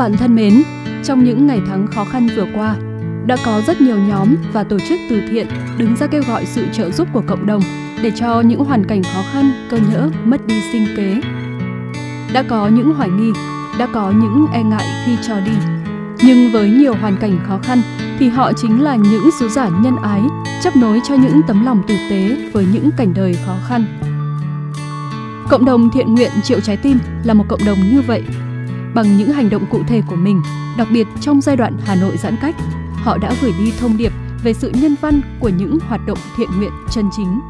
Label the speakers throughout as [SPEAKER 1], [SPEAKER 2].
[SPEAKER 1] bạn thân mến, trong những ngày tháng khó khăn vừa qua, đã có rất nhiều nhóm và tổ chức từ thiện đứng ra kêu gọi sự trợ giúp của cộng đồng để cho những hoàn cảnh khó khăn, cơ nhỡ, mất đi sinh kế. Đã có những hoài nghi, đã có những e ngại khi cho đi. Nhưng với nhiều hoàn cảnh khó khăn thì họ chính là những sứ giả nhân ái, chấp nối cho những tấm lòng tử tế với những cảnh đời khó khăn. Cộng đồng thiện nguyện Triệu Trái Tim là một cộng đồng như vậy bằng những hành động cụ thể của mình, đặc biệt trong giai đoạn Hà Nội giãn cách, họ đã gửi đi thông điệp về sự nhân văn của những hoạt động thiện nguyện chân chính.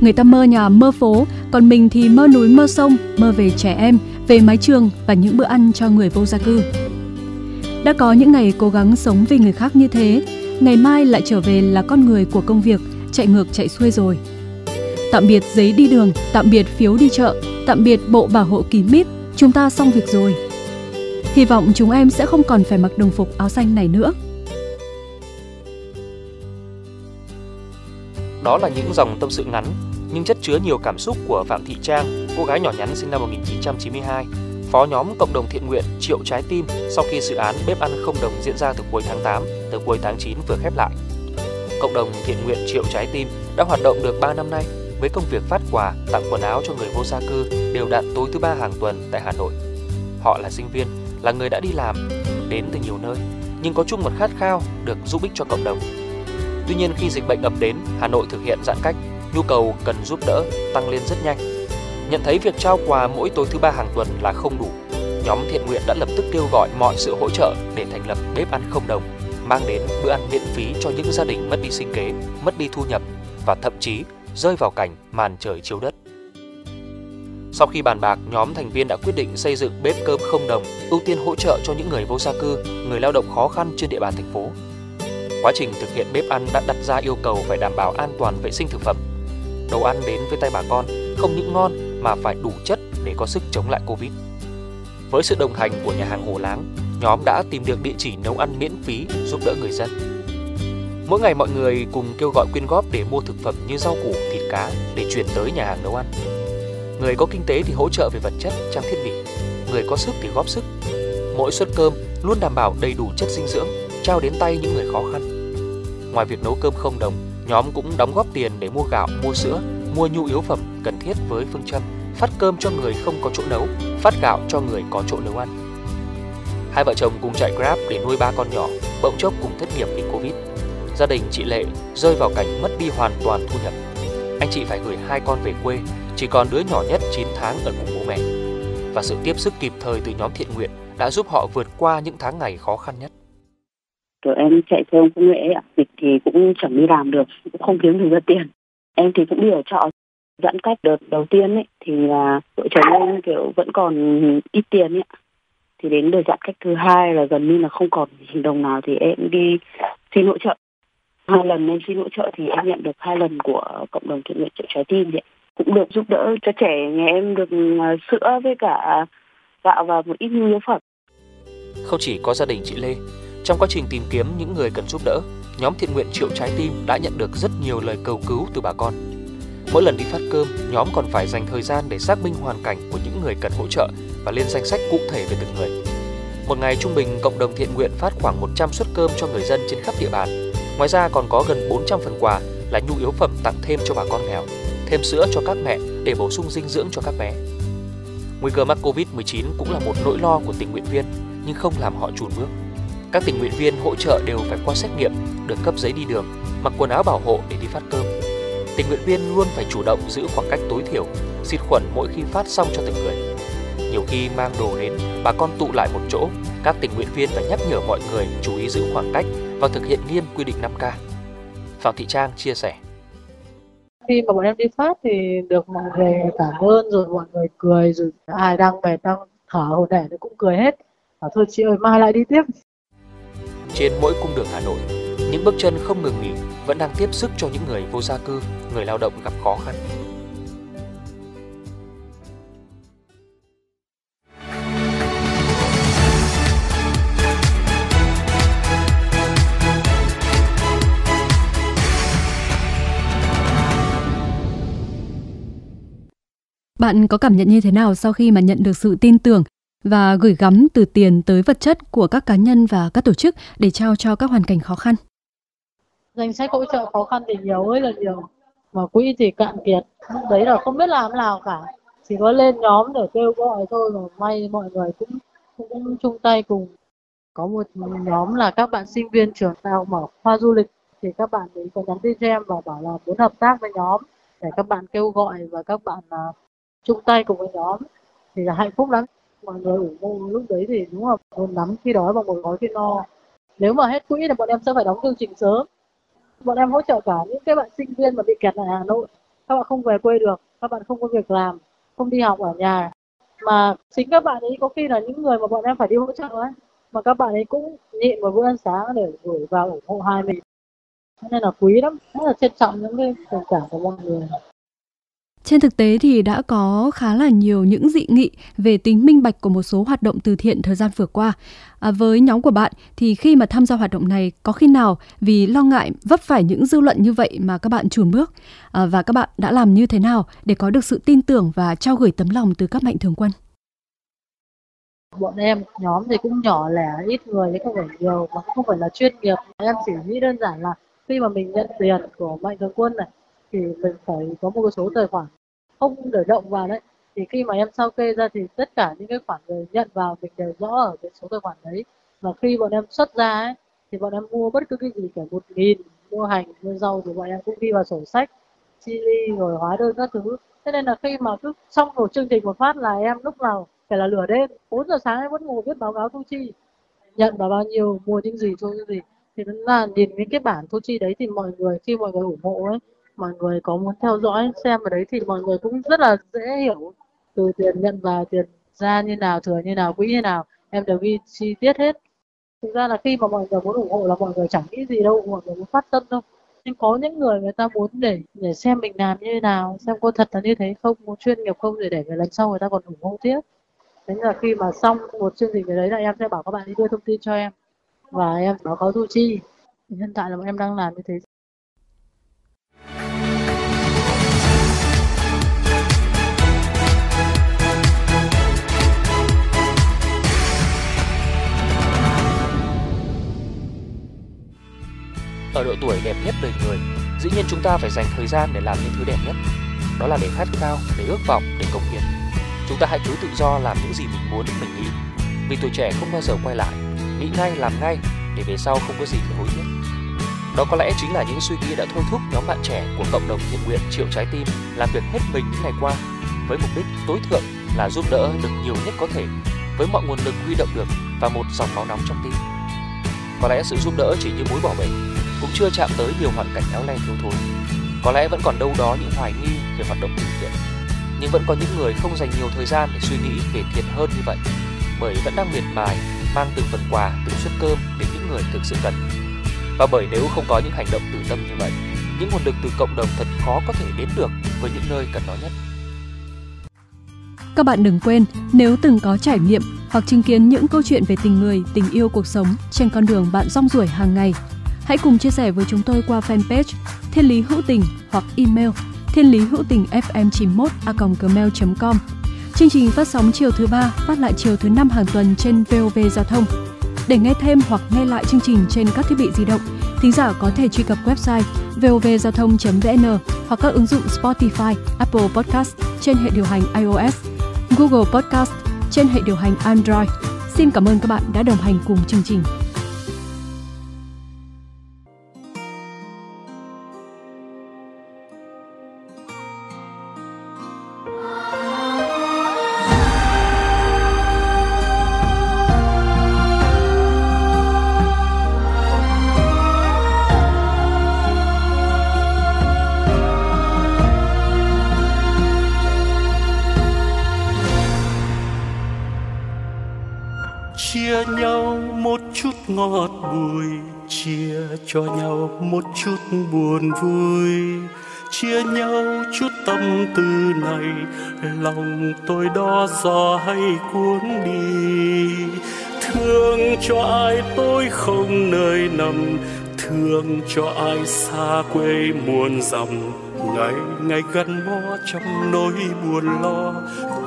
[SPEAKER 1] Người ta mơ nhà mơ phố, còn mình thì mơ núi mơ sông, mơ về trẻ em, về mái trường và những bữa ăn cho người vô gia cư. Đã có những ngày cố gắng sống vì người khác như thế, ngày mai lại trở về là con người của công việc, chạy ngược chạy xuôi rồi. Tạm biệt giấy đi đường, tạm biệt phiếu đi chợ, tạm biệt bộ bảo hộ kín mít, chúng ta xong việc rồi. Hy vọng chúng em sẽ không còn phải mặc đồng phục áo xanh này nữa.
[SPEAKER 2] Đó là những dòng tâm sự ngắn nhưng chất chứa nhiều cảm xúc của Phạm Thị Trang, cô gái nhỏ nhắn sinh năm 1992, phó nhóm cộng đồng thiện nguyện Triệu Trái Tim sau khi dự án bếp ăn không đồng diễn ra từ cuối tháng 8 tới cuối tháng 9 vừa khép lại. Cộng đồng thiện nguyện Triệu Trái Tim đã hoạt động được 3 năm nay với công việc phát quà, tặng quần áo cho người vô gia cư đều đặn tối thứ ba hàng tuần tại Hà Nội. Họ là sinh viên, là người đã đi làm, đến từ nhiều nơi, nhưng có chung một khát khao được giúp ích cho cộng đồng. Tuy nhiên khi dịch bệnh ập đến, Hà Nội thực hiện giãn cách, nhu cầu cần giúp đỡ tăng lên rất nhanh. Nhận thấy việc trao quà mỗi tối thứ ba hàng tuần là không đủ, nhóm thiện nguyện đã lập tức kêu gọi mọi sự hỗ trợ để thành lập bếp ăn không đồng, mang đến bữa ăn miễn phí cho những gia đình mất đi sinh kế, mất đi thu nhập và thậm chí rơi vào cảnh màn trời chiếu đất. Sau khi bàn bạc, nhóm thành viên đã quyết định xây dựng bếp cơm không đồng, ưu tiên hỗ trợ cho những người vô gia cư, người lao động khó khăn trên địa bàn thành phố. Quá trình thực hiện bếp ăn đã đặt ra yêu cầu phải đảm bảo an toàn vệ sinh thực phẩm. Đồ ăn đến với tay bà con không những ngon mà phải đủ chất để có sức chống lại Covid. Với sự đồng hành của nhà hàng Hồ Láng, nhóm đã tìm được địa chỉ nấu ăn miễn phí giúp đỡ người dân. Mỗi ngày mọi người cùng kêu gọi quyên góp để mua thực phẩm như rau củ, thịt cá để chuyển tới nhà hàng nấu ăn. Người có kinh tế thì hỗ trợ về vật chất, trang thiết bị, người có sức thì góp sức. Mỗi suất cơm luôn đảm bảo đầy đủ chất dinh dưỡng, trao đến tay những người khó khăn. Ngoài việc nấu cơm không đồng, nhóm cũng đóng góp tiền để mua gạo, mua sữa, mua nhu yếu phẩm cần thiết với phương châm phát cơm cho người không có chỗ nấu, phát gạo cho người có chỗ nấu ăn. Hai vợ chồng cùng chạy Grab để nuôi ba con nhỏ, bỗng chốc cùng thất nghiệp vì Covid. Gia đình chị Lệ rơi vào cảnh mất đi hoàn toàn thu nhập. Anh chị phải gửi hai con về quê, chỉ còn đứa nhỏ nhất 9 tháng ở cùng bố mẹ. Và sự tiếp sức kịp thời từ nhóm thiện nguyện đã giúp họ vượt qua những tháng ngày khó khăn nhất.
[SPEAKER 3] tụi em chạy theo công nghệ ạ dịch thì cũng chẳng đi làm được cũng không kiếm được ra tiền em thì cũng đi ở trọ. Giãn cách đợt đầu tiên ấy thì là vợ chồng em kiểu vẫn còn ít tiền ấy thì đến đợt giãn cách thứ hai là gần như là không còn đồng nào thì em đi xin hỗ trợ. Hai lần em xin hỗ trợ thì em nhận được hai lần của cộng đồng thiện nguyện chợ trái tim ấy. cũng được giúp đỡ cho trẻ nhà em được à, sữa với cả gạo và một ít nhu yếu phẩm.
[SPEAKER 2] Không chỉ có gia đình chị Lê, trong quá trình tìm kiếm những người cần giúp đỡ, nhóm thiện nguyện Triệu Trái Tim đã nhận được rất nhiều lời cầu cứu từ bà con. Mỗi lần đi phát cơm, nhóm còn phải dành thời gian để xác minh hoàn cảnh của những người cần hỗ trợ và lên danh sách cụ thể về từng người. Một ngày trung bình, cộng đồng thiện nguyện phát khoảng 100 suất cơm cho người dân trên khắp địa bàn. Ngoài ra còn có gần 400 phần quà là nhu yếu phẩm tặng thêm cho bà con nghèo, thêm sữa cho các mẹ để bổ sung dinh dưỡng cho các bé. Nguy cơ mắc Covid-19 cũng là một nỗi lo của tình nguyện viên, nhưng không làm họ chùn bước. Các tình nguyện viên hỗ trợ đều phải qua xét nghiệm, được cấp giấy đi đường, mặc quần áo bảo hộ để đi phát cơm. Tình nguyện viên luôn phải chủ động giữ khoảng cách tối thiểu, xịt khuẩn mỗi khi phát xong cho từng người. Nhiều khi mang đồ đến, bà con tụ lại một chỗ, các tình nguyện viên phải nhắc nhở mọi người chú ý giữ khoảng cách và thực hiện nghiêm quy định 5K. Phạm Thị Trang chia sẻ.
[SPEAKER 4] Khi mà bọn em đi phát thì được mọi người cảm ơn rồi mọi người cười rồi ai đang mệt đang thở hổn hển thì cũng cười hết. Bảo thôi chị ơi mai lại đi tiếp.
[SPEAKER 2] Trên mỗi cung đường Hà Nội, những bước chân không ngừng nghỉ vẫn đang tiếp sức cho những người vô gia cư, người lao động gặp khó khăn.
[SPEAKER 1] Bạn có cảm nhận như thế nào sau khi mà nhận được sự tin tưởng và gửi gắm từ tiền tới vật chất của các cá nhân và các tổ chức để trao cho các hoàn cảnh khó khăn?
[SPEAKER 4] Danh sách hỗ trợ khó khăn thì nhiều ấy là nhiều, mà quỹ thì cạn kiệt. Đấy là không biết làm nào cả, chỉ có lên nhóm để kêu gọi thôi mà may mọi người cũng cũng chung tay cùng. Có một nhóm là các bạn sinh viên trường đại mở khoa du lịch thì các bạn ấy có nhắn tin cho em và bảo là muốn hợp tác với nhóm để các bạn kêu gọi và các bạn uh, chung tay cùng với nhóm thì là hạnh phúc lắm mọi người ủng hộ lúc đấy thì đúng là buồn lắm khi đói và một gói khi no nếu mà hết quỹ thì bọn em sẽ phải đóng chương trình sớm. Bọn em hỗ trợ cả những cái bạn sinh viên mà bị kẹt ở Hà Nội. Các bạn không về quê được, các bạn không có việc làm, không đi học ở nhà. Mà chính các bạn ấy có khi là những người mà bọn em phải đi hỗ trợ ấy, mà các bạn ấy cũng nhịn một bữa ăn sáng để gửi vào ủng hộ hai mình. Nên là quý lắm, rất là trân trọng những cái tình cảm của mọi người
[SPEAKER 1] trên thực tế thì đã có khá là nhiều những dị nghị về tính minh bạch của một số hoạt động từ thiện thời gian vừa qua. À, với nhóm của bạn thì khi mà tham gia hoạt động này có khi nào vì lo ngại vấp phải những dư luận như vậy mà các bạn chùn bước à, và các bạn đã làm như thế nào để có được sự tin tưởng và trao gửi tấm lòng từ các mạnh thường quân?
[SPEAKER 4] Bọn em nhóm thì cũng nhỏ lẻ ít người chứ không phải nhiều mà không phải là chuyên nghiệp. Em chỉ nghĩ đơn giản là khi mà mình nhận tiền của mạnh thường quân này thì mình phải có một cái số tài khoản không để động vào đấy. Thì khi mà em sao kê ra thì tất cả những cái khoản người nhận vào mình đều rõ ở cái số tài khoản đấy. Và khi bọn em xuất ra ấy, thì bọn em mua bất cứ cái gì cả một nghìn, mua hành, mua rau thì bọn em cũng ghi vào sổ sách, chili rồi hóa đơn các thứ. Thế nên là khi mà cứ xong một chương trình một phát là em lúc nào phải là lửa đêm 4 giờ sáng em vẫn ngồi viết báo cáo thu chi. Nhận vào bao nhiêu, mua những gì cho những gì. Thì là nhìn những cái bản thu chi đấy thì mọi người, khi mọi người ủng hộ ấy mọi người có muốn theo dõi xem ở đấy thì mọi người cũng rất là dễ hiểu. Từ tiền nhận vào, tiền ra như nào, thừa như nào, quỹ như nào, em đều ghi chi tiết hết. Thực ra là khi mà mọi người muốn ủng hộ là mọi người chẳng nghĩ gì đâu, mọi người muốn phát tâm đâu. Nhưng có những người người ta muốn để để xem mình làm như thế nào, xem có thật là như thế không, có chuyên nghiệp không để để về lần sau người ta còn ủng hộ tiếp. Thế là khi mà xong một chương trình về đấy là em sẽ bảo các bạn đi đưa thông tin cho em. Và em báo cáo thu chi. Hiện tại là bọn em đang làm như thế.
[SPEAKER 2] Tuổi đẹp nhất đời người, dĩ nhiên chúng ta phải dành thời gian để làm những thứ đẹp nhất. Đó là để khát khao, để ước vọng, để cống hiến. Chúng ta hãy cứ tự do làm những gì mình muốn, mình nghĩ. Vì tuổi trẻ không bao giờ quay lại, nghĩ ngay làm ngay để về sau không có gì phải hối tiếc. Đó có lẽ chính là những suy nghĩ đã thôi thúc nhóm bạn trẻ của cộng đồng thiện nguyện Triệu Trái Tim làm việc hết mình những ngày qua với mục đích tối thượng là giúp đỡ được nhiều nhất có thể với mọi nguồn lực huy động được và một dòng máu nóng trong tim. Có lẽ sự giúp đỡ chỉ như mối bỏ bể, cũng chưa chạm tới nhiều hoàn cảnh éo le thiếu thốn. Có lẽ vẫn còn đâu đó những hoài nghi về hoạt động từ thiện, nhưng vẫn có những người không dành nhiều thời gian để suy nghĩ về thiện hơn như vậy, bởi vẫn đang miệt mài mang từng phần quà, từng suất cơm đến những người thực sự cần. Và bởi nếu không có những hành động từ tâm như vậy, những nguồn lực từ cộng đồng thật khó có thể đến được với những nơi cần nó nhất.
[SPEAKER 1] Các bạn đừng quên, nếu từng có trải nghiệm hoặc chứng kiến những câu chuyện về tình người, tình yêu cuộc sống trên con đường bạn rong ruổi hàng ngày, hãy cùng chia sẻ với chúng tôi qua fanpage Thiên Lý Hữu Tình hoặc email thiên lý hữu tình fm 91 a gmail.com. Chương trình phát sóng chiều thứ ba, phát lại chiều thứ năm hàng tuần trên VOV Giao thông. Để nghe thêm hoặc nghe lại chương trình trên các thiết bị di động, thính giả có thể truy cập website vovgiao thông.vn hoặc các ứng dụng Spotify, Apple Podcast trên hệ điều hành iOS, Google Podcast trên hệ điều hành Android. Xin cảm ơn các bạn đã đồng hành cùng chương trình.
[SPEAKER 5] Chia nhau một chút ngọt bùi, chia cho nhau một chút buồn vui. Chia nhau chút tâm tư này, lòng tôi đó gió hay cuốn đi. Thương cho ai tôi không nơi nằm thương cho ai xa quê muôn dặm. Ngày ngày gắn bó trong nỗi buồn lo.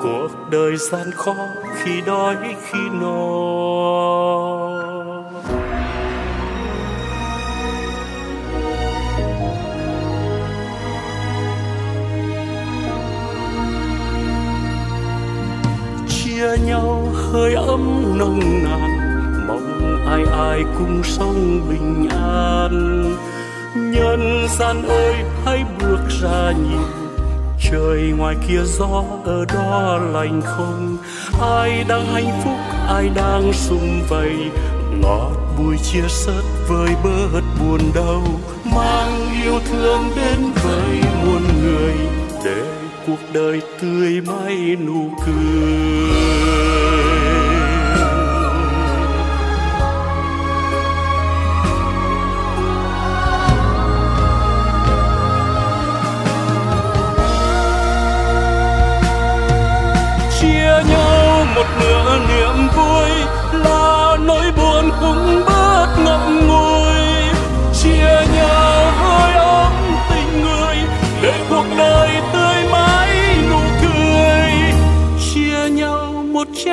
[SPEAKER 5] Cuộc đời gian khó khi đói, khi no. Chia nhau hơi ấm nồng nàn ai ai cùng sống bình an. Nhân gian ơi, hãy bước ra nhìn. Trời ngoài kia gió ở đó lành không? Ai đang hạnh phúc, ai đang sum vầy? Ngọt bùi chia sớt với bớt buồn đau. Mang yêu thương đến với muôn người. Để cuộc đời tươi mãi nụ cười.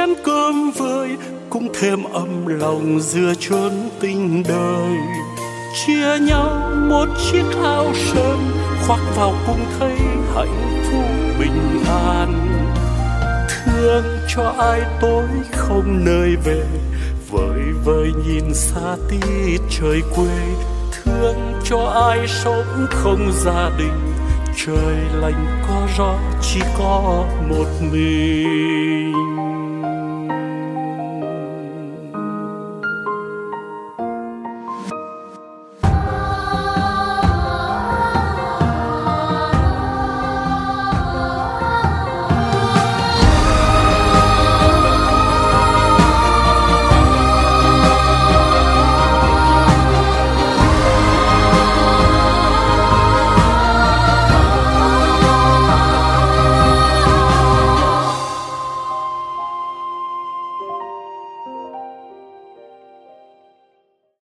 [SPEAKER 5] Chén cơm vơi, cũng thêm ấm lòng dưa chốn tình đời. Chia nhau một chiếc áo sớm khoác vào cùng thấy hạnh phúc bình an. Thương cho ai tối không nơi về, vời vời nhìn xa tít trời quê. Thương cho ai sống không gia đình, trời lạnh có gió chỉ có một mình.